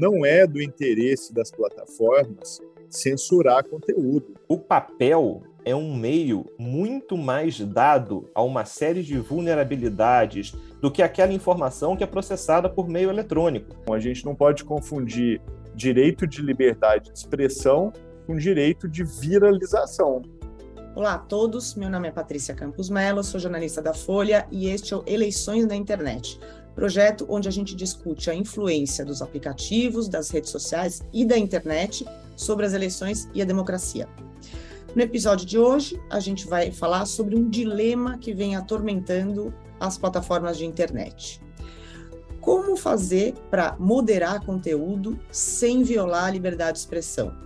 não é do interesse das plataformas censurar conteúdo. O papel é um meio muito mais dado a uma série de vulnerabilidades do que aquela informação que é processada por meio eletrônico. A gente não pode confundir direito de liberdade de expressão com direito de viralização. Olá a todos, meu nome é Patrícia Campos Mello, sou jornalista da Folha e este é o Eleições na Internet, projeto onde a gente discute a influência dos aplicativos, das redes sociais e da internet sobre as eleições e a democracia. No episódio de hoje, a gente vai falar sobre um dilema que vem atormentando as plataformas de internet. Como fazer para moderar conteúdo sem violar a liberdade de expressão?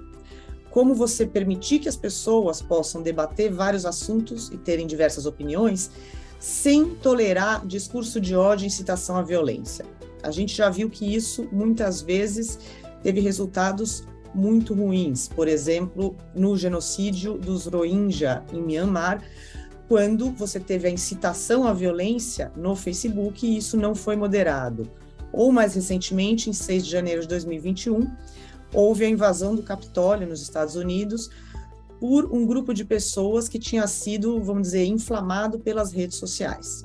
Como você permitir que as pessoas possam debater vários assuntos e terem diversas opiniões sem tolerar discurso de ódio e incitação à violência? A gente já viu que isso muitas vezes teve resultados muito ruins, por exemplo, no genocídio dos Rohingya em Myanmar, quando você teve a incitação à violência no Facebook e isso não foi moderado. Ou mais recentemente, em 6 de janeiro de 2021, houve a invasão do Capitólio nos Estados Unidos por um grupo de pessoas que tinha sido, vamos dizer, inflamado pelas redes sociais.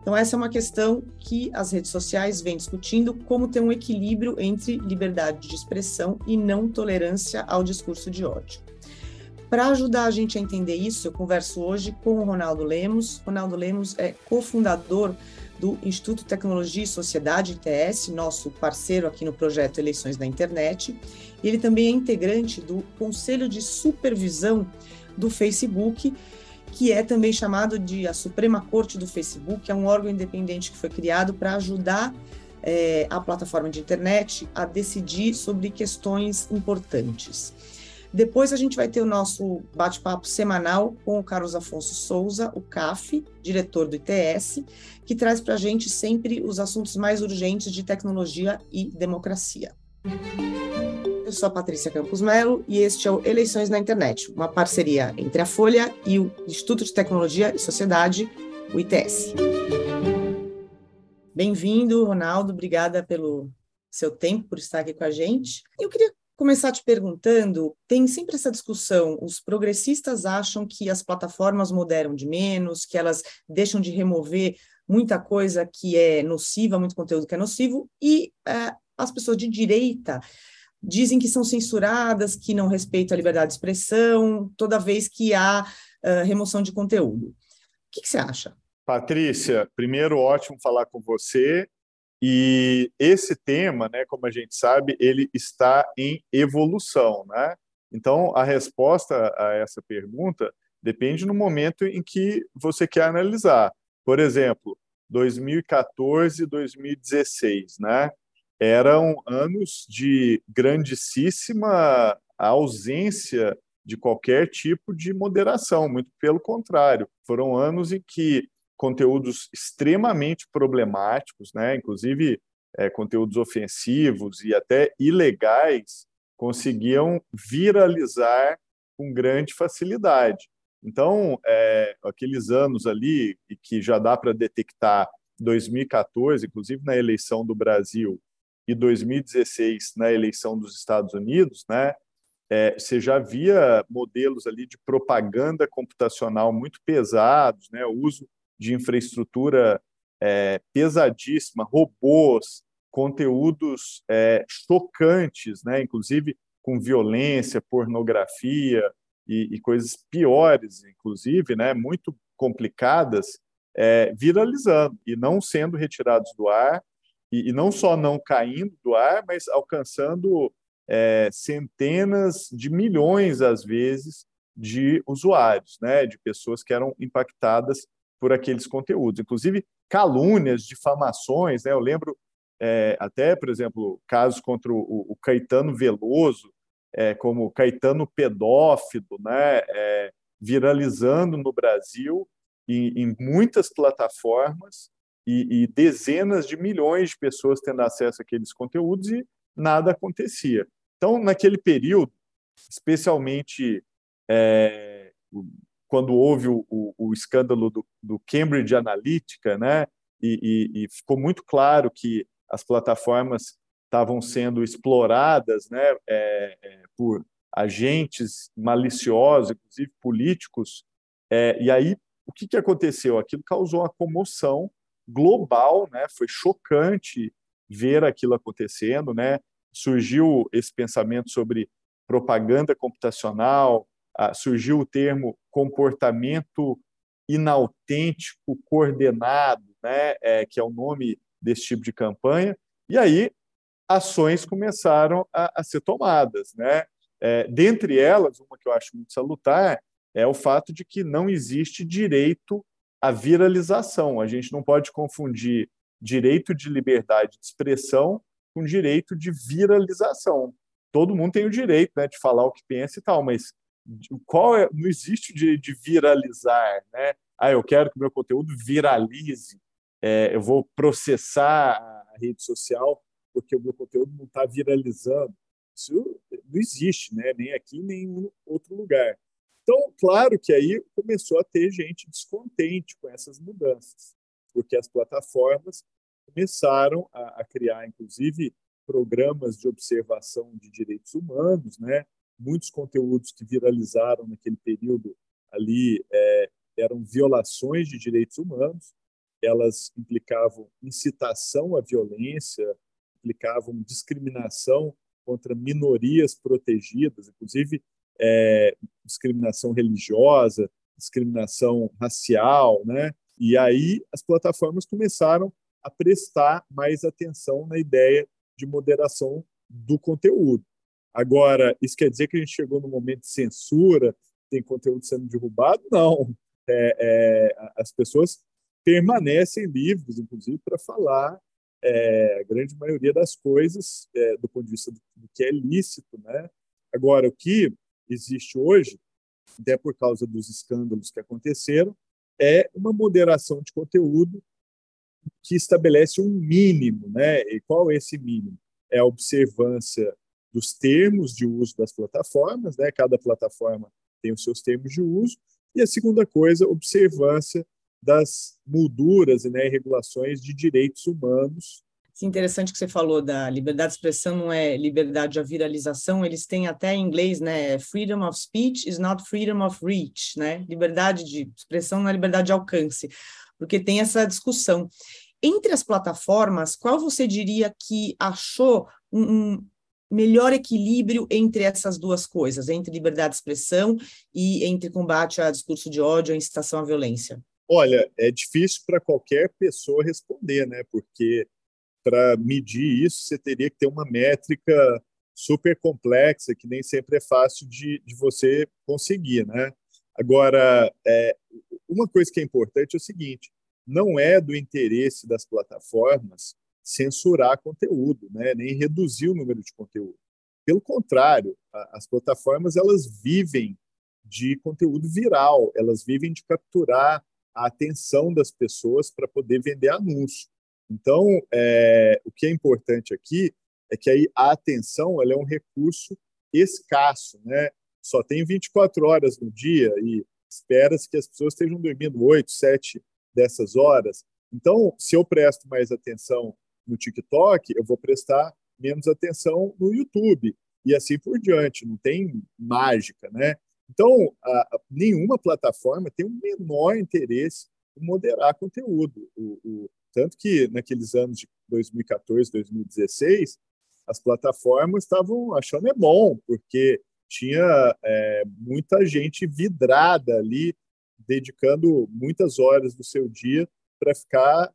Então, essa é uma questão que as redes sociais vêm discutindo, como ter um equilíbrio entre liberdade de expressão e não tolerância ao discurso de ódio. Para ajudar a gente a entender isso, eu converso hoje com o Ronaldo Lemos. Ronaldo Lemos é cofundador do Instituto Tecnologia e Sociedade, ITS, nosso parceiro aqui no projeto Eleições na Internet. Ele também é integrante do Conselho de Supervisão do Facebook, que é também chamado de a Suprema Corte do Facebook, é um órgão independente que foi criado para ajudar é, a plataforma de internet a decidir sobre questões importantes. Depois a gente vai ter o nosso bate-papo semanal com o Carlos Afonso Souza, o CAF, diretor do ITS, que traz para a gente sempre os assuntos mais urgentes de tecnologia e democracia. Eu sou a Patrícia Campos Melo e este é o Eleições na Internet, uma parceria entre a Folha e o Instituto de Tecnologia e Sociedade, o ITS. Bem-vindo, Ronaldo, obrigada pelo seu tempo, por estar aqui com a gente. Eu queria começar te perguntando, tem sempre essa discussão, os progressistas acham que as plataformas moderam de menos, que elas deixam de remover muita coisa que é nociva, muito conteúdo que é nocivo, e é, as pessoas de direita dizem que são censuradas, que não respeitam a liberdade de expressão, toda vez que há uh, remoção de conteúdo. O que, que você acha? Patrícia, primeiro, ótimo falar com você. E esse tema, né, como a gente sabe, ele está em evolução, né? Então, a resposta a essa pergunta depende no momento em que você quer analisar. Por exemplo, 2014, 2016, né? eram anos de grandíssima ausência de qualquer tipo de moderação, muito pelo contrário, foram anos em que conteúdos extremamente problemáticos, né, inclusive é, conteúdos ofensivos e até ilegais, conseguiam viralizar com grande facilidade. Então, é, aqueles anos ali, que já dá para detectar 2014, inclusive na eleição do Brasil, e 2016 na eleição dos Estados Unidos, né, é, você já via modelos ali de propaganda computacional muito pesados, né, uso de infraestrutura é, pesadíssima, robôs, conteúdos é, chocantes, né, inclusive com violência, pornografia e, e coisas piores, inclusive, né, muito complicadas, é, viralizando e não sendo retirados do ar e, e não só não caindo do ar, mas alcançando é, centenas de milhões, às vezes, de usuários, né, de pessoas que eram impactadas por aqueles conteúdos. Inclusive, calúnias, difamações. Né, eu lembro é, até, por exemplo, casos contra o, o Caetano Veloso, é, como Caetano pedófilo, né, é, viralizando no Brasil em, em muitas plataformas e, e dezenas de milhões de pessoas tendo acesso àqueles conteúdos e nada acontecia. Então, naquele período, especialmente é, quando houve o, o, o escândalo do, do, Cambridge Analytica, né, e, e, e, ficou muito claro que as plataformas estavam sendo exploradas né, é, é, por agentes maliciosos, inclusive políticos. É, e aí, o que, que aconteceu? Aquilo causou uma comoção global, né? foi chocante ver aquilo acontecendo. Né? Surgiu esse pensamento sobre propaganda computacional, surgiu o termo comportamento inautêntico coordenado, né? É, que é o nome desse tipo de campanha. E aí ações começaram a, a ser tomadas, né? É, dentre elas, uma que eu acho muito salutar é o fato de que não existe direito à viralização. A gente não pode confundir direito de liberdade de expressão com direito de viralização. Todo mundo tem o direito né, de falar o que pensa e tal, mas qual é, não existe o direito de viralizar, né? Ah, eu quero que o meu conteúdo viralize, é, eu vou processar a rede social porque o meu conteúdo não está viralizando. Isso não existe, né? nem aqui, nem em outro lugar. Então, claro que aí começou a ter gente descontente com essas mudanças, porque as plataformas começaram a, a criar, inclusive, programas de observação de direitos humanos, né? Muitos conteúdos que viralizaram naquele período ali é, eram violações de direitos humanos, elas implicavam incitação à violência, implicavam discriminação contra minorias protegidas, inclusive é, discriminação religiosa, discriminação racial, né? E aí as plataformas começaram a prestar mais atenção na ideia de moderação do conteúdo. Agora, isso quer dizer que a gente chegou no momento de censura, tem conteúdo sendo derrubado? Não. É, é, as pessoas permanecem livres, inclusive, para falar é, a grande maioria das coisas é, do ponto de vista do, do, que é lícito, né? Agora, o que existe hoje, até por causa dos escândalos que aconteceram, é uma moderação de conteúdo que estabelece um mínimo, né? E qual é esse mínimo? É a observância dos termos de uso das plataformas, né? Cada plataforma tem os seus termos de uso. E a segunda coisa, observância das molduras né, e regulações de direitos humanos. Que interessante que você falou da liberdade de expressão, não é liberdade de viralização, eles têm até em inglês, né? Freedom of speech is not freedom of reach, né? Liberdade de expressão não é liberdade de alcance, porque tem essa discussão. Entre as plataformas, qual você diria que achou um, melhor equilíbrio entre essas duas coisas, entre liberdade de expressão e entre combate a discurso de ódio e incitação à violência? Olha, é difícil para qualquer pessoa responder, né? Porque para medir isso, você teria que ter uma métrica super complexa, que nem sempre é fácil de, de você conseguir, né? Agora, é, uma coisa que é importante é o seguinte: não é do interesse das plataformas censurar conteúdo, né? nem reduzir o número de conteúdo. Pelo contrário, as plataformas elas vivem de conteúdo viral, elas vivem de capturar a atenção das pessoas para poder vender anúncio. Então, é, o que é importante aqui é que aí a atenção ela é um recurso escasso, né? Só tem 24 horas no dia e espera-se que as pessoas estejam dormindo 8, 7 dessas horas. Então, se eu presto mais atenção no TikTok, eu vou prestar menos atenção no YouTube e assim por diante. Não tem mágica, né? Então, a, nenhuma plataforma tem o menor interesse em moderar conteúdo. O, o, tanto que naqueles anos de 2014, 2016, as plataformas estavam achando é bom, porque tinha é, muita gente vidrada ali, dedicando muitas horas do seu dia para ficar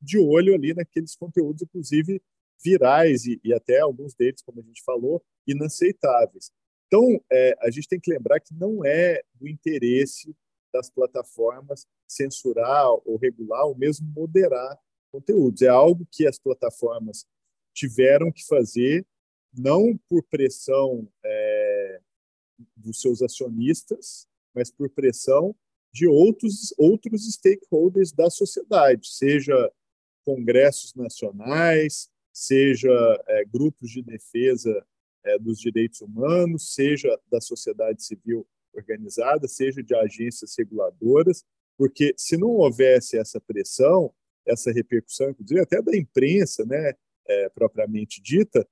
de olho ali naqueles conteúdos, inclusive virais e, e até alguns deles, como a gente falou, inaceitáveis. Então, é, a gente tem que lembrar que não é do interesse das plataformas censurar ou regular ou mesmo moderar conteúdos. É algo que as plataformas tiveram que fazer, não por pressão é, dos seus acionistas, mas por pressão de outros, outros stakeholders da sociedade, seja congressos nacionais, seja é, grupos de defesa é, dos direitos humanos, seja da sociedade civil organizada, seja de agências reguladoras, porque se não houvesse essa pressão, essa repercussão, inclusive até da imprensa, né, é, propriamente dita,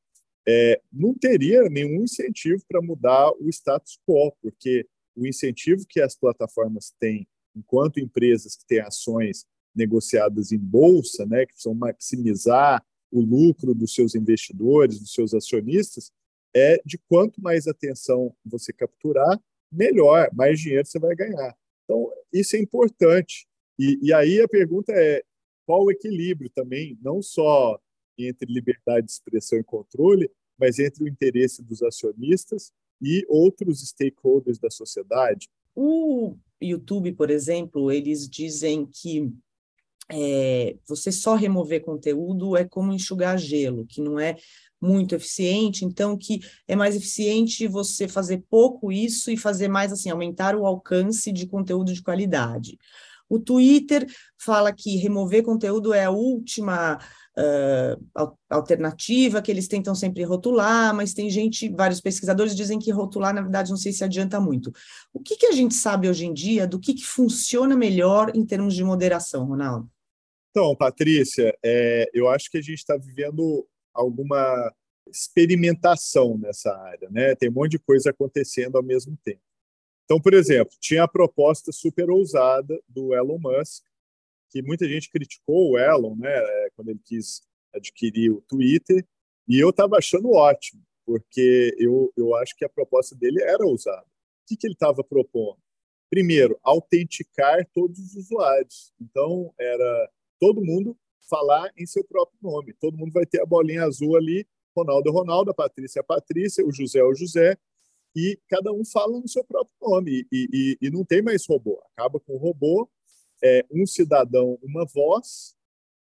é, não teria nenhum incentivo para mudar o status quo, porque o incentivo que as plataformas têm, enquanto empresas que têm ações negociadas em bolsa, né, que precisam maximizar o lucro dos seus investidores, dos seus acionistas, é de quanto mais atenção você capturar, melhor, mais dinheiro você vai ganhar. Então, isso é importante. E, e aí a pergunta é: qual o equilíbrio também, não só entre liberdade de expressão e controle, mas entre o interesse dos acionistas e outros stakeholders da sociedade? O YouTube, por exemplo, eles dizem que é, você só remover conteúdo é como enxugar gelo, que não é muito eficiente, então que é mais eficiente você fazer pouco isso e fazer mais assim, aumentar o alcance de conteúdo de qualidade. O Twitter fala que remover conteúdo é a última uh, alternativa, que eles tentam sempre rotular, mas tem gente, vários pesquisadores dizem que rotular, na verdade, não sei se adianta muito. O que, que a gente sabe hoje em dia do que, que funciona melhor em termos de moderação, Ronaldo? Então, Patrícia, é, eu acho que a gente está vivendo alguma experimentação nessa área, né? Tem um monte de coisa acontecendo ao mesmo tempo. Então, por exemplo, tinha a proposta super ousada do Elon Musk, que muita gente criticou o Elon, né, é, quando ele quis adquirir o Twitter, e eu estava achando ótimo, porque eu, eu acho que a proposta dele era ousada. O que, que ele estava propondo? Primeiro, autenticar todos os usuários. Então, era todo mundo falar em seu próprio nome. Todo mundo vai ter a bolinha azul ali, Ronaldo é Ronaldo, a Patrícia é a Patrícia, o José é o José, e cada um fala no seu próprio nome. E, e, e não tem mais robô. Acaba com o robô, é, um cidadão, uma voz,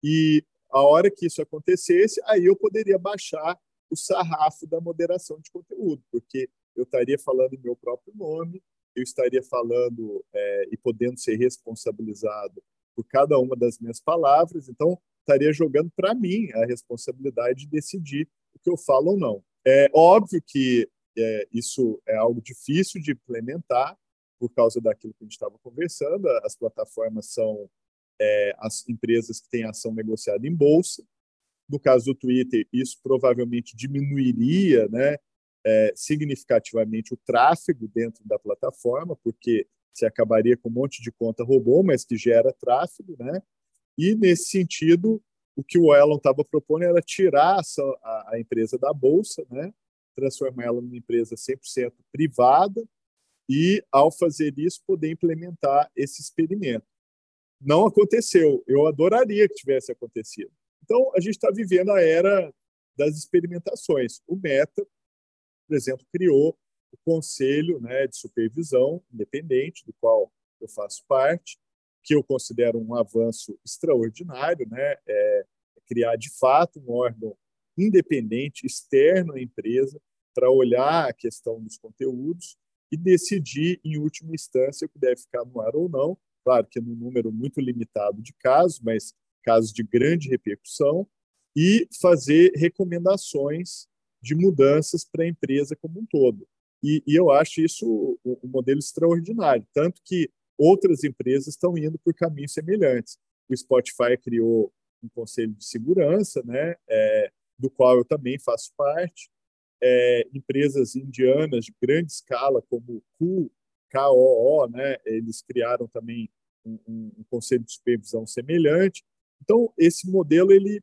e a hora que isso acontecesse, aí eu poderia baixar o sarrafo da moderação de conteúdo, porque eu estaria falando meu próprio nome, eu estaria falando é, e podendo ser responsabilizado por cada uma das minhas palavras, então estaria jogando para mim a responsabilidade de decidir o que eu falo ou não. É óbvio que é, isso é algo difícil de implementar por causa daquilo que a gente estava conversando. As plataformas são é, as empresas que têm ação negociada em bolsa. No caso do Twitter, isso provavelmente diminuiria, né, é, significativamente o tráfego dentro da plataforma, porque você acabaria com um monte de conta robô, mas que gera tráfego, né? E nesse sentido, o que o Elon estava propondo era tirar a, a, empresa da bolsa, né? Transformá-la numa empresa 100% privada e, ao fazer isso, poder implementar esse experimento. Não aconteceu. Eu adoraria que tivesse acontecido. Então, a gente está vivendo a era das experimentações. O Meta, por exemplo, criou o conselho né, de supervisão independente, do qual eu faço parte, que eu considero um avanço extraordinário, né, é criar de fato um órgão independente, externo à empresa, para olhar a questão dos conteúdos e decidir, em última instância, o que deve ficar no ar ou não. Claro que num número muito limitado de casos, mas casos de grande repercussão, e fazer recomendações de mudanças para a empresa como um todo. E, e eu acho isso um, modelo extraordinário, tanto que outras empresas estão indo por caminhos semelhantes. O Spotify criou um conselho de segurança, né, é, do qual eu também faço parte. É, empresas indianas de grande escala, como o KOO, né, eles criaram também um, um, um, conselho de supervisão semelhante. Então, esse modelo ele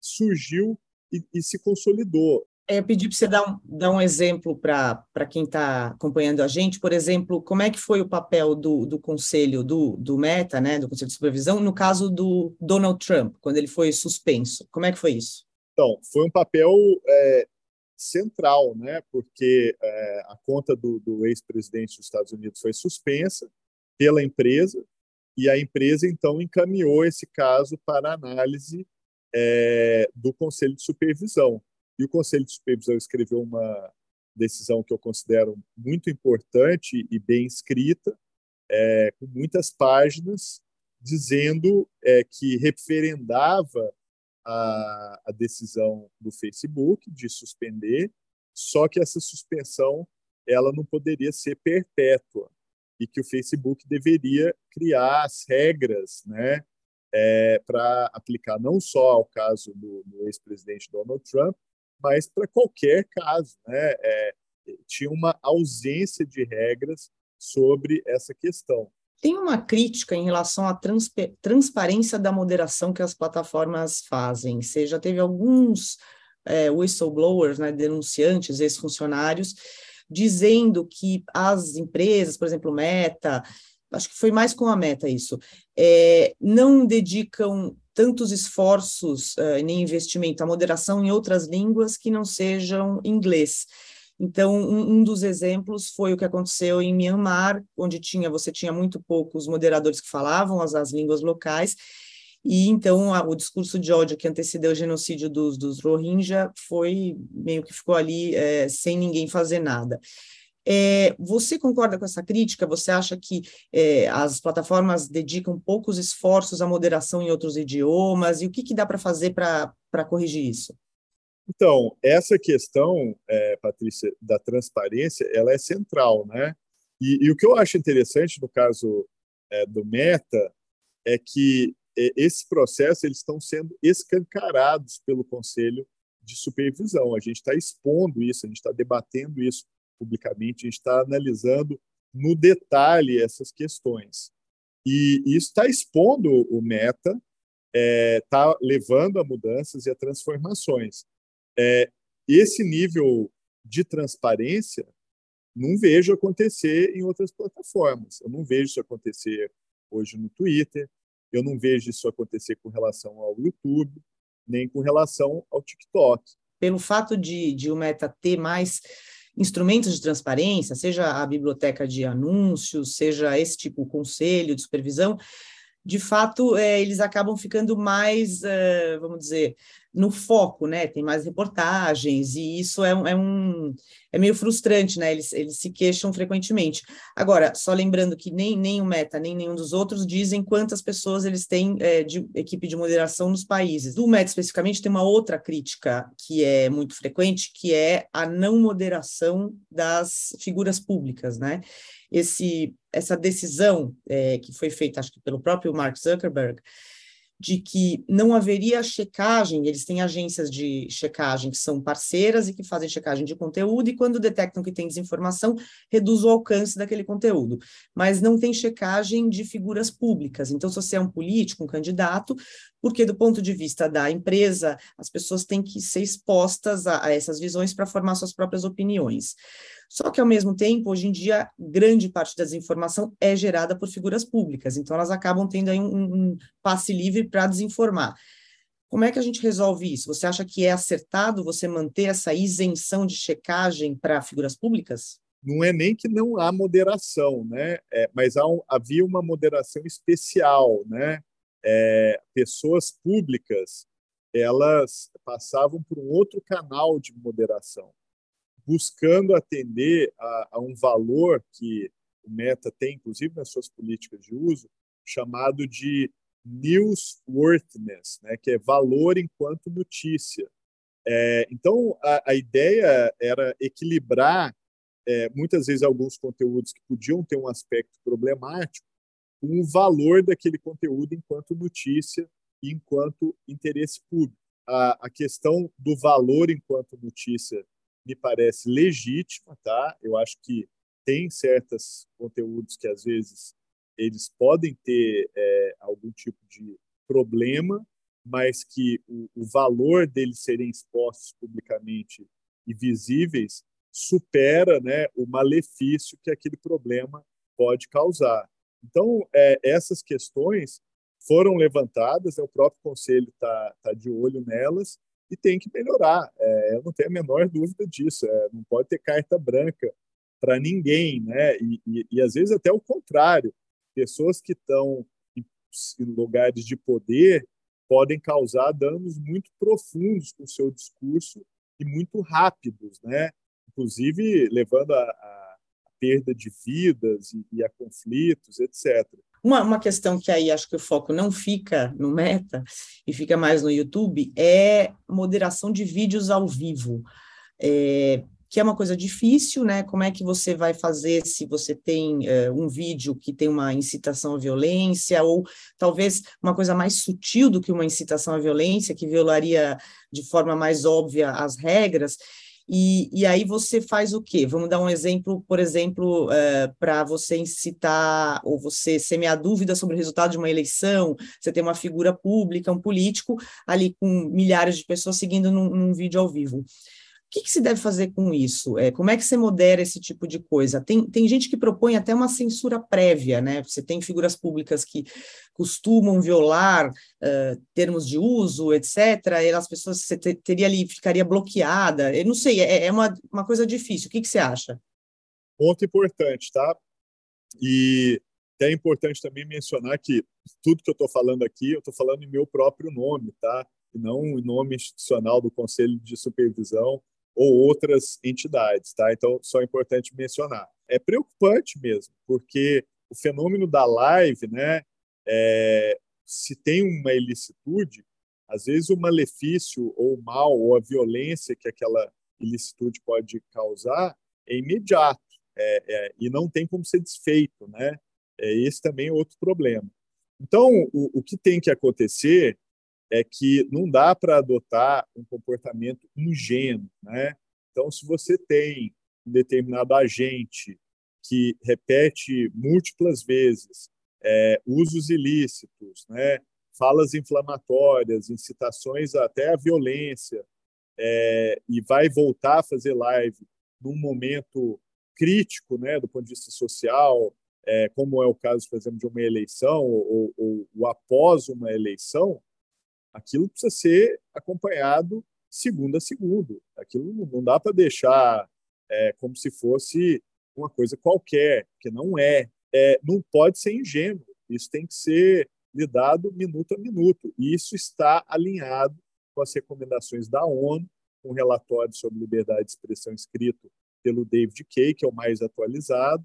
surgiu e, e se consolidou. Eu pedi para você dar um, dar um exemplo para quem está acompanhando a gente. Por exemplo, como é que foi o papel do, do conselho do, do Meta, né, do Conselho de Supervisão, no caso do Donald Trump, quando ele foi suspenso? Como é que foi isso? Então, foi um papel é, central, né, porque é, a conta do, do ex-presidente dos Estados Unidos foi suspensa pela empresa e a empresa, então, encaminhou esse caso para análise é, do Conselho de Supervisão e o Conselho de Supervisão escreveu uma decisão que eu considero muito importante e bem escrita, é, com muitas páginas, dizendo é, que referendava a, a decisão do Facebook de suspender, só que essa suspensão ela não poderia ser perpétua e que o Facebook deveria criar as regras, né, é, para aplicar não só ao caso do, do ex-presidente Donald Trump, mas para qualquer caso. Né? É, tinha uma ausência de regras sobre essa questão. Tem uma crítica em relação à transparência da moderação que as plataformas fazem. Você já teve alguns é, whistleblowers, né, denunciantes, ex-funcionários, dizendo que as empresas, por exemplo, Meta, acho que foi mais com a Meta isso, é, não dedicam tantos esforços uh, nem investimento à moderação em outras línguas que não sejam inglês. Então, um, um, dos exemplos foi o que aconteceu em Myanmar, onde tinha você tinha muito poucos moderadores que falavam as, as línguas locais, e então a, o discurso de ódio que antecedeu o genocídio dos, dos Rohingya foi meio que ficou ali é, sem ninguém fazer nada. É, você concorda com essa crítica? Você acha que é, as plataformas dedicam poucos esforços à moderação em outros idiomas? E o que, que dá para fazer para corrigir isso? Então, essa questão, é, Patrícia, da transparência, ela é central, né? E, e o que eu acho interessante no caso é, do Meta é que é, esses processos eles estão sendo escancarados pelo Conselho de Supervisão. A gente está expondo isso, a gente está debatendo isso publicamente, a gente está analisando no detalhe essas questões. E isso está expondo o Meta, está é, tá levando a mudanças e a transformações. É, esse nível de transparência não vejo acontecer em outras plataformas. Eu não vejo isso acontecer hoje no Twitter, eu não vejo isso acontecer com relação ao YouTube, nem com relação ao TikTok. Pelo fato de, de o Meta ter mais instrumentos de transparência, seja a biblioteca de anúncios, seja esse tipo de conselho de supervisão, de fato, é, eles acabam ficando mais, é, vamos dizer, no foco, né? Tem mais reportagens, e isso é um, é, um, é meio frustrante, né? Eles, eles se queixam frequentemente. Agora, só lembrando que nem, nem o Meta, nem nenhum dos outros dizem quantas pessoas eles têm é, de equipe de moderação nos países. Do Meta, especificamente, tem uma outra crítica que é muito frequente, que é a não moderação das figuras públicas, né? Esse, essa decisão é, que foi feita, acho que pelo próprio Mark Zuckerberg, de que não haveria checagem, eles têm agências de checagem que são parceiras e que fazem checagem de conteúdo, e quando detectam que tem desinformação, reduz o alcance daquele conteúdo. Mas não tem checagem de figuras públicas. Então, se você é um político, um candidato, porque do ponto de vista da empresa, as pessoas têm que ser expostas a, a essas visões para formar suas próprias opiniões. Só que, ao mesmo tempo, hoje em dia, grande parte da desinformação é gerada por figuras públicas, então elas acabam tendo aí um, um passe livre para desinformar. Como é que a gente resolve isso? Você acha que é acertado você manter essa isenção de checagem para figuras públicas? Não é nem que não há moderação, né? É, mas há um, havia uma moderação especial, né? É, pessoas públicas elas passavam por um outro canal de moderação buscando atender a, a um valor que o Meta tem, inclusive nas suas políticas de uso, chamado de newsworthiness, né, que é valor enquanto notícia. É, então, a, a, ideia era equilibrar, é, muitas vezes, alguns conteúdos que podiam ter um aspecto problemático o valor daquele conteúdo enquanto notícia e enquanto interesse público. A, a questão do valor enquanto notícia me parece legítima, tá? Eu acho que tem certos conteúdos que às vezes eles podem ter é, algum tipo de problema, mas que o, o, valor deles serem expostos publicamente e visíveis supera né, o malefício que aquele problema pode causar. Então, é, essas questões foram levantadas, né, o próprio conselho está tá de olho nelas, e tem que melhorar. É, eu não tenho a menor dúvida disso. É, não pode ter carta branca para ninguém, né? E, e, e, às vezes até o contrário. Pessoas que estão em, em lugares de poder podem causar danos muito profundos com o seu discurso e muito rápidos, né? Inclusive levando a, a perda de vidas e, e a conflitos, etc. Uma, uma questão que aí acho que o foco não fica no Meta e fica mais no YouTube é moderação de vídeos ao vivo. É, que é uma coisa difícil, né? Como é que você vai fazer se você tem uh, um vídeo que tem uma incitação à violência, ou talvez uma coisa mais sutil do que uma incitação à violência, que violaria de forma mais óbvia as regras. E, e aí você faz o quê? Vamos dar um exemplo, por exemplo, uh, eh, para você incitar ou você semear dúvida sobre o resultado de uma eleição, você tem uma figura pública, um político, ali com milhares de pessoas seguindo num, num vídeo ao vivo. O que, que, se deve fazer com isso? É, como é que você modera esse tipo de coisa? Tem, tem gente que propõe até uma censura prévia, né? Você tem figuras públicas que costumam violar uh, termos de uso, etc. E as pessoas você teria ali, ficaria bloqueada. Eu não sei, é, é uma, uma coisa difícil. O que, que você acha? Ponto importante, tá? E é importante também mencionar que tudo que eu estou falando aqui, eu estou falando em meu próprio nome, tá? E não em nome institucional do Conselho de Supervisão ou outras entidades, tá? Então, só é importante mencionar. É preocupante mesmo, porque o fenômeno da live, né, é, se tem uma ilicitude, às vezes o malefício ou o mal ou a violência que aquela ilicitude pode causar é imediato é, é, e não tem como ser desfeito, né? É esse também é outro problema. Então, o, o que tem que acontecer é que não dá para adotar um comportamento ingênuo, né? Então, se você tem um determinado agente que repete múltiplas vezes é, usos ilícitos, né? falas inflamatórias, incitações até à violência, é, e vai voltar a fazer live num momento crítico, né, do ponto de vista social, é, como é o caso, por exemplo, de uma eleição ou, ou, ou após uma eleição, aquilo precisa ser acompanhado segundo a segundo. Aquilo não dá para deixar é, como se fosse uma coisa qualquer, que não é. é. Não pode ser ingênuo. Isso tem que ser lidado minuto a minuto. E isso está alinhado com as recomendações da ONU, um relatório sobre liberdade de expressão escrito pelo David Kay, que é o mais atualizado.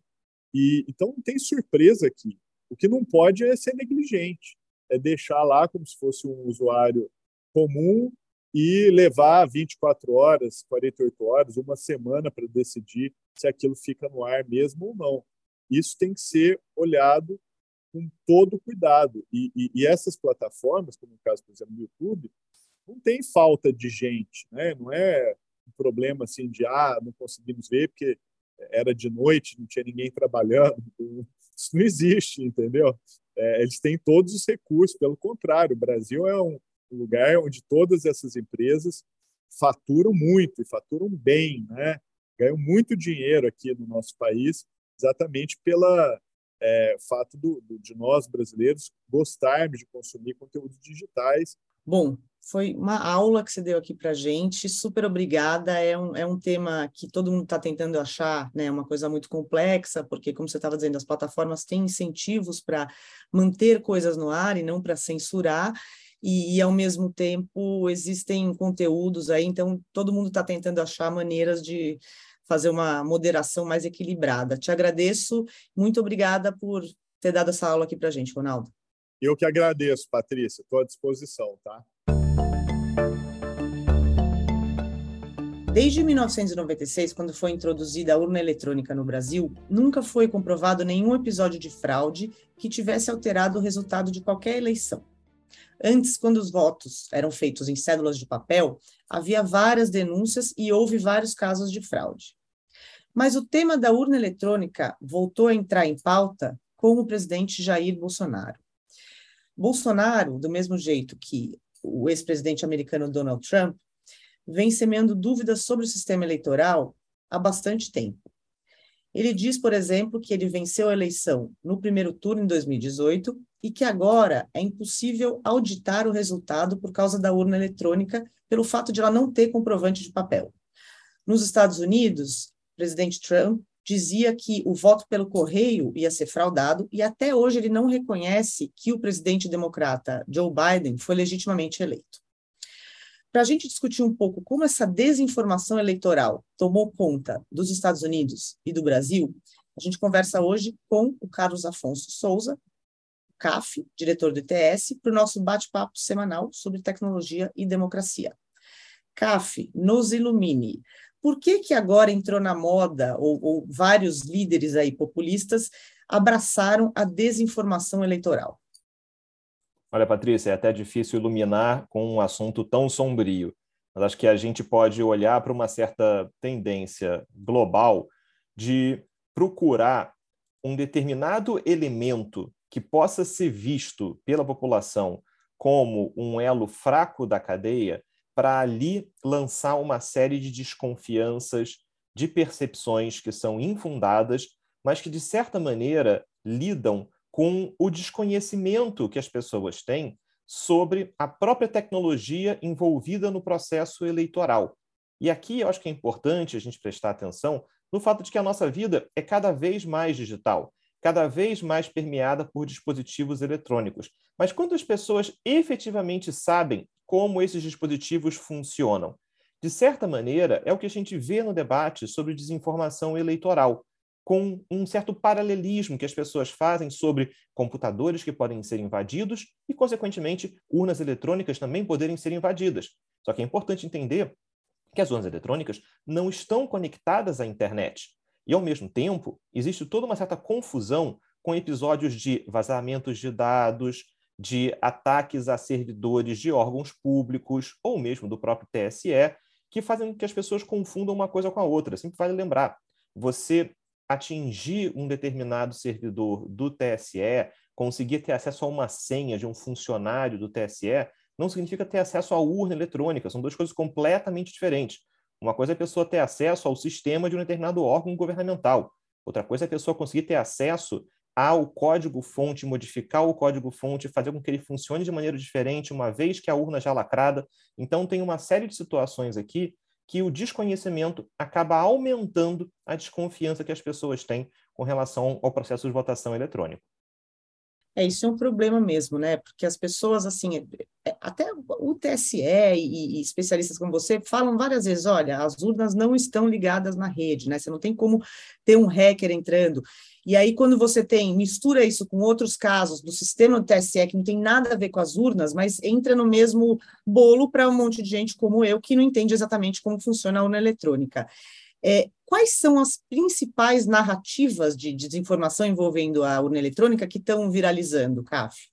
E então não tem surpresa aqui. O que não pode é ser negligente é deixar lá como se fosse um usuário comum e levar 24 horas, 48 horas, uma semana para decidir se aquilo fica no ar mesmo ou não. Isso tem que ser olhado com todo cuidado. E, e, e essas plataformas, como no caso, por exemplo, do YouTube, não tem falta de gente, né? não é um problema assim de ah, não conseguimos ver porque era de noite, não tinha ninguém trabalhando. Isso não existe, entendeu? É, eles têm todos os recursos. Pelo contrário, o Brasil é um lugar onde todas essas empresas faturam muito e faturam bem, né? ganham muito dinheiro aqui no nosso país, exatamente pela é, fato do, do, de nós brasileiros gostarmos de consumir conteúdos digitais. Bom, foi uma aula que você deu aqui para gente, super obrigada. É um, é um tema que todo mundo está tentando achar, né? Uma coisa muito complexa, porque, como você estava dizendo, as plataformas têm incentivos para manter coisas no ar e não para censurar. E, e, ao mesmo tempo, existem conteúdos aí, então todo mundo está tentando achar maneiras de fazer uma moderação mais equilibrada. Te agradeço, muito obrigada por ter dado essa aula aqui para gente, Ronaldo. Eu que agradeço, Patrícia, estou à disposição, tá? Desde 1996, quando foi introduzida a urna eletrônica no Brasil, nunca foi comprovado nenhum episódio de fraude que tivesse alterado o resultado de qualquer eleição. Antes, quando os votos eram feitos em cédulas de papel, havia várias denúncias e houve vários casos de fraude. Mas o tema da urna eletrônica voltou a entrar em pauta com o presidente Jair Bolsonaro. Bolsonaro, do mesmo jeito que o ex-presidente americano Donald Trump, vem semeando dúvidas sobre o sistema eleitoral há bastante tempo. Ele diz, por exemplo, que ele venceu a eleição no primeiro turno em 2018 e que agora é impossível auditar o resultado por causa da urna eletrônica, pelo fato de ela não ter comprovante de papel. Nos Estados Unidos, o presidente Trump dizia que o voto pelo correio ia ser fraudado e até hoje ele não reconhece que o presidente democrata Joe Biden foi legitimamente eleito. Para a gente discutir um pouco como essa desinformação eleitoral tomou conta dos Estados Unidos e do Brasil, a gente conversa hoje com o Carlos Afonso Souza, CAF, diretor do ITS, para o nosso bate-papo semanal sobre tecnologia e democracia. CAF, nos ilumine. Por que, que agora entrou na moda, ou, ou vários líderes aí populistas abraçaram a desinformação eleitoral? Olha, Patrícia, é até difícil iluminar com um assunto tão sombrio, mas acho que a gente pode olhar para uma certa tendência global de procurar um determinado elemento que possa ser visto pela população como um elo fraco da cadeia para ali lançar uma série de desconfianças, de percepções que são infundadas, mas que, de certa maneira, lidam com o desconhecimento que as pessoas têm sobre a própria tecnologia envolvida no processo eleitoral. E aqui eu acho que é importante a gente prestar atenção no fato de que a nossa vida é cada vez mais digital, cada vez mais permeada por dispositivos eletrônicos. Mas quantas pessoas efetivamente sabem como esses dispositivos funcionam? De certa maneira, é o que a gente vê no debate sobre desinformação eleitoral com um certo paralelismo que as pessoas fazem sobre computadores que podem ser invadidos e, consequentemente, urnas eletrônicas também poderem ser invadidas. Só que é importante entender que as urnas eletrônicas não estão conectadas à internet. E, ao mesmo tempo, existe toda uma certa confusão com episódios de vazamentos de dados, de ataques a servidores de órgãos públicos ou mesmo do próprio TSE, que fazem com que as pessoas confundam uma coisa com a outra. Sempre vale lembrar, você atingir um determinado servidor do TSE, conseguir ter acesso a uma senha de um funcionário do TSE, não significa ter acesso à urna eletrônica, são duas coisas completamente diferentes. Uma coisa é a pessoa ter acesso ao sistema de um determinado órgão governamental, outra coisa é a pessoa conseguir ter acesso ao código-fonte, modificar o código-fonte, fazer com que ele funcione de maneira diferente, uma vez que a urna já lacrada. Então, tem uma série de situações aqui que o desconhecimento acaba aumentando a desconfiança que as pessoas têm com relação ao processo de votação eletrônico. É, isso é um problema mesmo, né? Porque as pessoas, assim, é, é, até o TSE e, e, especialistas como você falam várias vezes: olha, as urnas não estão ligadas na rede, né? Você não tem como ter um hacker entrando. E aí, quando você tem, mistura isso com outros casos do sistema do TSE que não tem nada a ver com as urnas, mas entra no mesmo bolo para um monte de gente como eu que não entende exatamente como funciona a urna eletrônica. É, quais são as principais narrativas de, de desinformação envolvendo a urna eletrônica que estão viralizando, CAF?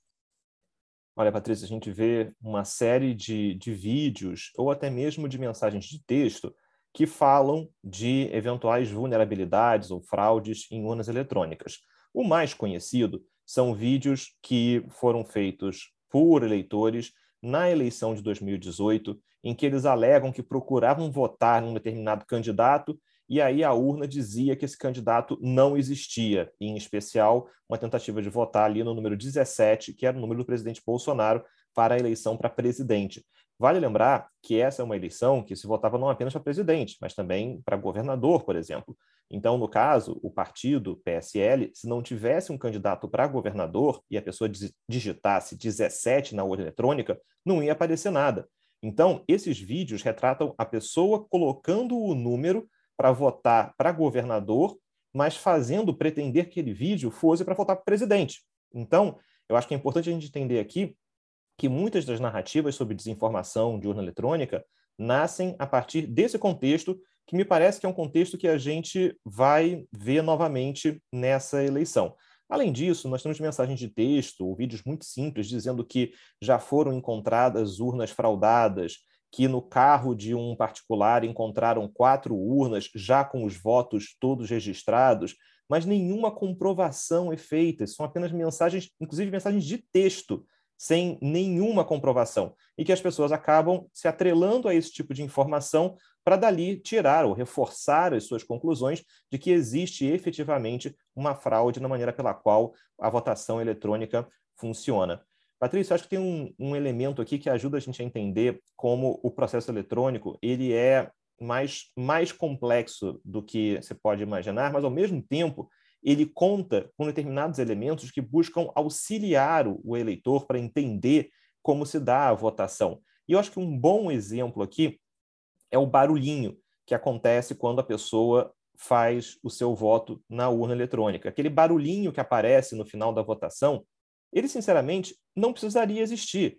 Olha, Patrícia, a gente vê uma série de, de vídeos ou até mesmo de mensagens de texto que falam de eventuais vulnerabilidades ou fraudes em urnas eletrônicas. O mais conhecido são vídeos que foram feitos por eleitores na eleição de 2018, em que eles alegam que procuravam votar num determinado candidato e aí a urna dizia que esse candidato não existia, em especial uma tentativa de votar ali no número 17, que era o número do presidente Bolsonaro para a eleição para presidente. Vale lembrar que essa é uma eleição que se votava não apenas para presidente, mas também para governador, por exemplo. Então, no caso, o partido PSL, se não tivesse um candidato para governador e a pessoa digitasse 17 na urna eletrônica, não ia aparecer nada. Então, esses vídeos retratam a pessoa colocando o número para votar para governador, mas fazendo pretender que aquele vídeo fosse para votar para presidente. Então, eu acho que é importante a gente entender aqui que muitas das narrativas sobre desinformação de urna eletrônica nascem a partir desse contexto, que me parece que é um contexto que a gente vai ver novamente nessa eleição. Além disso, nós temos mensagens de texto ou vídeos muito simples dizendo que já foram encontradas urnas fraudadas, que no carro de um particular encontraram quatro urnas já com os votos todos registrados, mas nenhuma comprovação é feita. São apenas mensagens, inclusive mensagens de texto, sem nenhuma comprovação, e que as pessoas acabam se atrelando a esse tipo de informação para dali tirar ou reforçar as suas conclusões de que existe efetivamente uma fraude na maneira pela qual a votação eletrônica funciona. Patrícia, acho que tem um, um, elemento aqui que ajuda a gente a entender como o processo eletrônico ele é mais, mais complexo do que você pode imaginar, mas ao mesmo tempo ele conta com determinados elementos que buscam auxiliar o eleitor para entender como se dá a votação. E eu acho que um bom exemplo aqui é o barulhinho que acontece quando a pessoa faz o seu voto na urna eletrônica. Aquele barulhinho que aparece no final da votação, ele sinceramente não precisaria existir.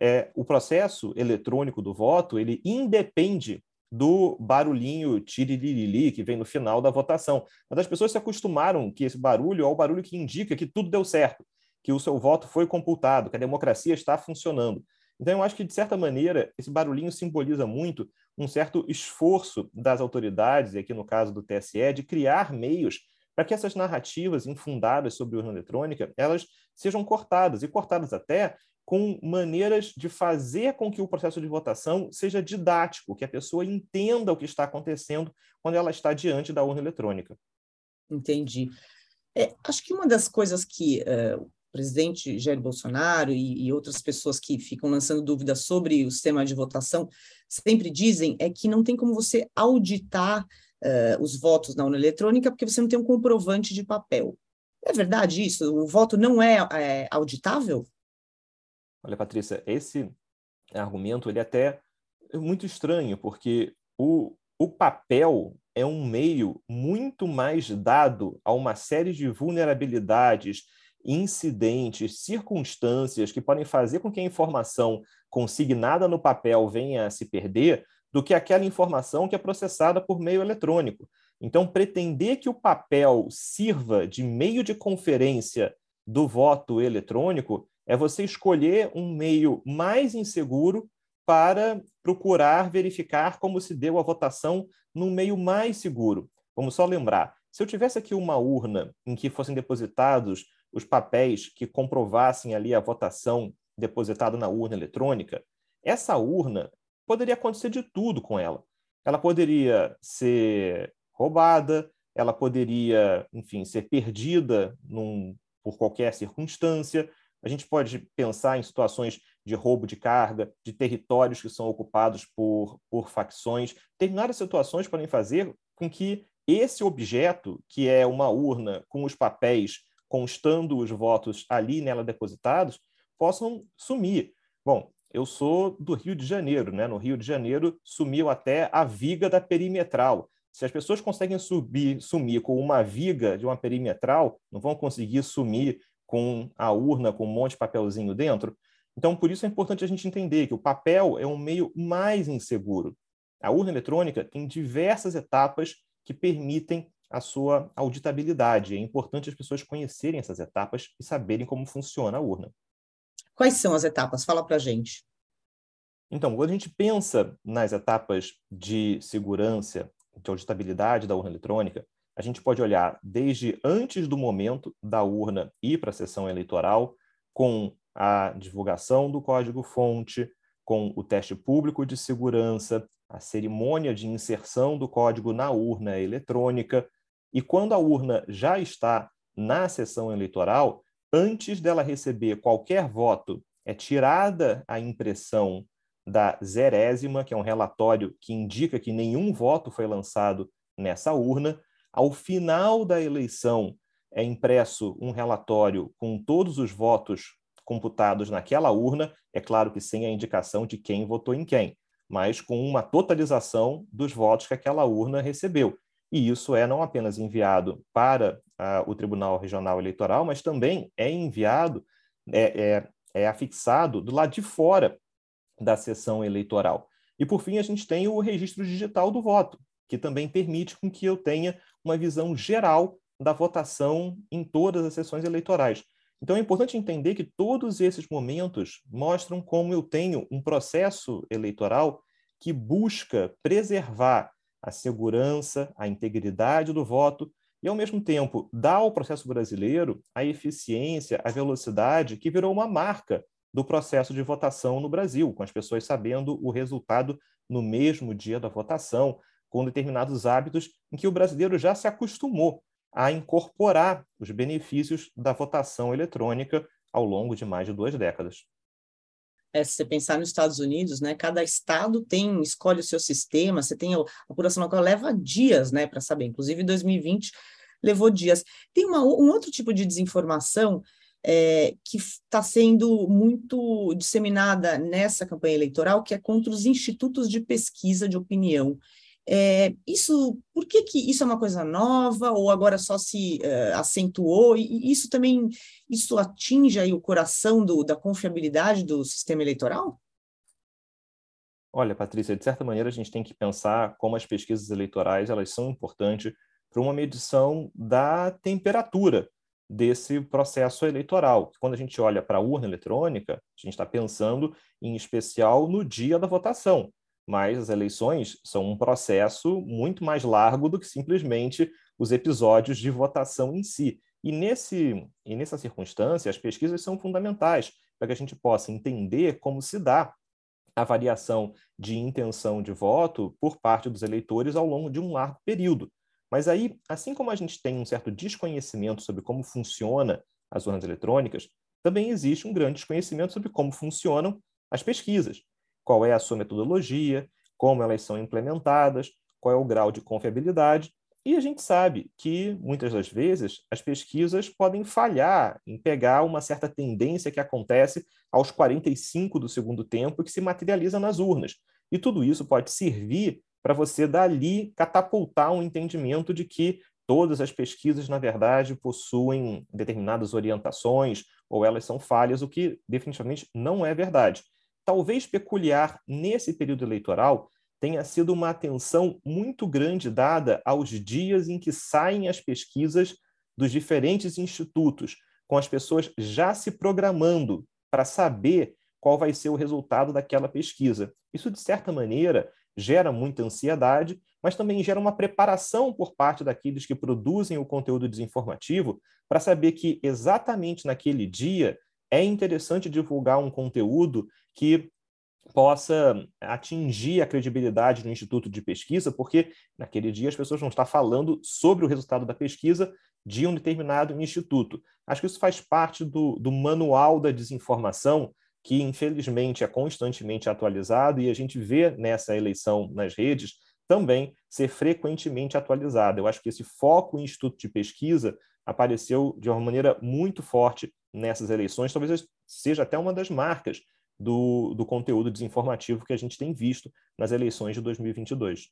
é, o processo eletrônico do voto ele independe do barulhinho tirilili que vem no final da votação. Mas as pessoas se acostumaram que esse barulho é o barulho que indica que tudo deu certo, que o seu voto foi computado, que a democracia está funcionando. Então, eu acho que, de certa maneira, esse barulhinho simboliza muito um certo esforço das autoridades, e aqui no caso do TSE, de criar meios para que essas narrativas infundadas sobre urna eletrônica elas sejam cortadas, e cortadas até com maneiras de fazer com que o processo de votação seja didático, que a pessoa entenda o que está acontecendo quando ela está diante da urna eletrônica. Entendi. É, acho que uma das coisas que uh, o presidente Jair Bolsonaro e, e, outras pessoas que ficam lançando dúvidas sobre o sistema de votação sempre dizem é que não tem como você auditar uh, os votos na urna eletrônica porque você não tem um comprovante de papel. É verdade isso? O voto não é, é auditável? Olha, Patrícia, esse argumento ele é até muito estranho, porque o, o papel é um meio muito mais dado a uma série de vulnerabilidades, incidentes, circunstâncias que podem fazer com que a informação consignada no papel venha a se perder do que aquela informação que é processada por meio eletrônico. Então, pretender que o papel sirva de meio de conferência do voto eletrônico é você escolher um meio mais inseguro para procurar verificar como se deu a votação num meio mais seguro. Vamos só lembrar: se eu tivesse aqui uma urna em que fossem depositados os papéis que comprovassem ali a votação depositada na urna eletrônica, essa urna poderia acontecer de tudo com ela. Ela poderia ser roubada, ela poderia, enfim, ser perdida num, por qualquer circunstância, a gente pode pensar em situações de roubo de carga, de territórios que são ocupados por, por facções. Determinadas situações podem fazer com que esse objeto, que é uma urna com os papéis constando os votos ali nela depositados, possam sumir. Bom, eu sou do Rio de Janeiro, né? No Rio de Janeiro sumiu até a viga da perimetral. Se as pessoas conseguem subir, sumir com uma viga de uma perimetral, não vão conseguir sumir com a urna com um monte de papelzinho dentro. Então, por isso é importante a gente entender que o papel é um meio mais inseguro. A urna eletrônica tem diversas etapas que permitem a sua auditabilidade. É importante as pessoas conhecerem essas etapas e saberem como funciona a urna. Quais são as etapas? Fala para a gente. Então, quando a gente pensa nas etapas de segurança, de auditabilidade da urna eletrônica, a gente pode olhar desde antes do momento da urna ir para a sessão eleitoral, com a divulgação do código-fonte, com o teste público de segurança, a cerimônia de inserção do código na urna eletrônica, e quando a urna já está na sessão eleitoral, antes dela receber qualquer voto, é tirada a impressão da zerésima, que é um relatório que indica que nenhum voto foi lançado nessa urna, ao final da eleição, é impresso um relatório com todos os votos computados naquela urna, é claro que sem a indicação de quem votou em quem, mas com uma totalização dos votos que aquela urna recebeu. E isso é não apenas enviado para o Tribunal Regional Eleitoral, mas também é enviado, é, é, é afixado do lado de fora da sessão eleitoral. E, por fim, a gente tem o registro digital do voto, que também permite com que eu tenha uma visão geral da votação em todas as sessões eleitorais. Então é importante entender que todos esses momentos mostram como eu tenho um processo eleitoral que busca preservar a segurança, a integridade do voto e, ao mesmo tempo, dá ao processo brasileiro a eficiência, a velocidade que virou uma marca do processo de votação no Brasil, com as pessoas sabendo o resultado no mesmo dia da votação, com determinados hábitos em que o brasileiro já se acostumou a incorporar os benefícios da votação eletrônica ao longo de mais de duas décadas. É, se você pensar nos Estados Unidos, né, cada estado tem escolhe o seu sistema, você tem a apuração local leva dias, né, para saber. Inclusive, em 2020 levou dias. Tem uma, um outro tipo de desinformação é, que está sendo muito disseminada nessa campanha eleitoral, que é contra os institutos de pesquisa de opinião É, isso, por que, que isso é uma coisa nova ou agora só se uh, acentuou? E, isso também, isso atinge aí o coração do, da confiabilidade do sistema eleitoral? Olha, Patrícia, de certa maneira a gente tem que pensar como as pesquisas eleitorais elas são importantes para uma medição da temperatura desse processo eleitoral. Quando a gente olha para a urna eletrônica, a gente está pensando em especial no dia da votação, mas as eleições são um processo muito mais largo do que simplesmente os episódios de votação em si. E, nesse, e nessa circunstância, as pesquisas são fundamentais para que a gente possa entender como se dá a variação de intenção de voto por parte dos eleitores ao longo de um largo período. Mas aí, assim como a gente tem um certo desconhecimento sobre como funciona as urnas eletrônicas, também existe um grande desconhecimento sobre como funcionam as pesquisas. Qual é a sua metodologia, como elas são implementadas, qual é o grau de confiabilidade. E a gente sabe que, muitas das vezes, as pesquisas podem falhar em pegar uma certa tendência que acontece aos 45 do segundo tempo e que se materializa nas urnas. E tudo isso pode servir para você dali catapultar um entendimento de que todas as pesquisas, na verdade, possuem determinadas orientações ou elas são falhas, o que definitivamente não é verdade. Talvez peculiar nesse período eleitoral tenha sido uma atenção muito grande dada aos dias em que saem as pesquisas dos diferentes institutos, com as pessoas já se programando para saber qual vai ser o resultado daquela pesquisa. Isso, de certa maneira, gera muita ansiedade, mas também gera uma preparação por parte daqueles que produzem o conteúdo desinformativo para saber que exatamente naquele dia é interessante divulgar um conteúdo que possa atingir a credibilidade do instituto de pesquisa, porque naquele dia as pessoas vão estar falando sobre o resultado da pesquisa de um determinado instituto. Acho que isso faz parte do, do manual da desinformação que infelizmente é constantemente atualizado e a gente vê nessa eleição nas redes também ser frequentemente atualizado. Eu acho que esse foco em instituto de pesquisa apareceu de uma maneira muito forte nessas eleições, talvez seja até uma das marcas do, do conteúdo desinformativo que a gente tem visto nas eleições de 2022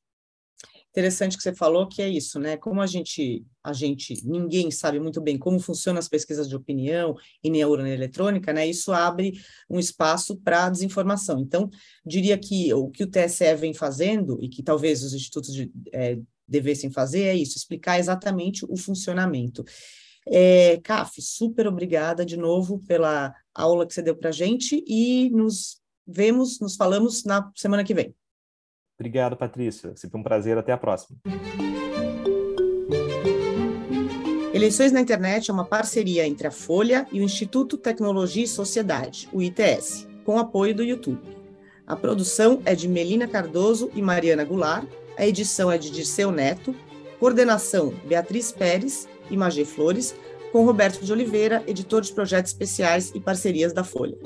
interessante que você falou que é isso, né? Como a gente, a gente, ninguém sabe muito bem como funcionam as pesquisas de opinião e nem urna eletrônica, né? Isso abre um espaço para desinformação. Então, diria que o que o TSE vem fazendo e que talvez os institutos de, é, devessem fazer é isso, explicar exatamente o funcionamento. É, CAF, super obrigada de novo pela aula que você deu para a gente e nos vemos, nos falamos na semana que vem. Obrigado, Patrícia. Sempre um prazer. Até a próxima. Eleições na Internet é uma parceria entre a Folha e o Instituto Tecnologia e Sociedade, o ITS, com apoio do YouTube. A produção é de Melina Cardoso e Mariana Goulart, a edição é de Dirceu Neto, coordenação Beatriz Pérez e Magê Flores, com Roberto de Oliveira, editor de projetos especiais e parcerias da Folha.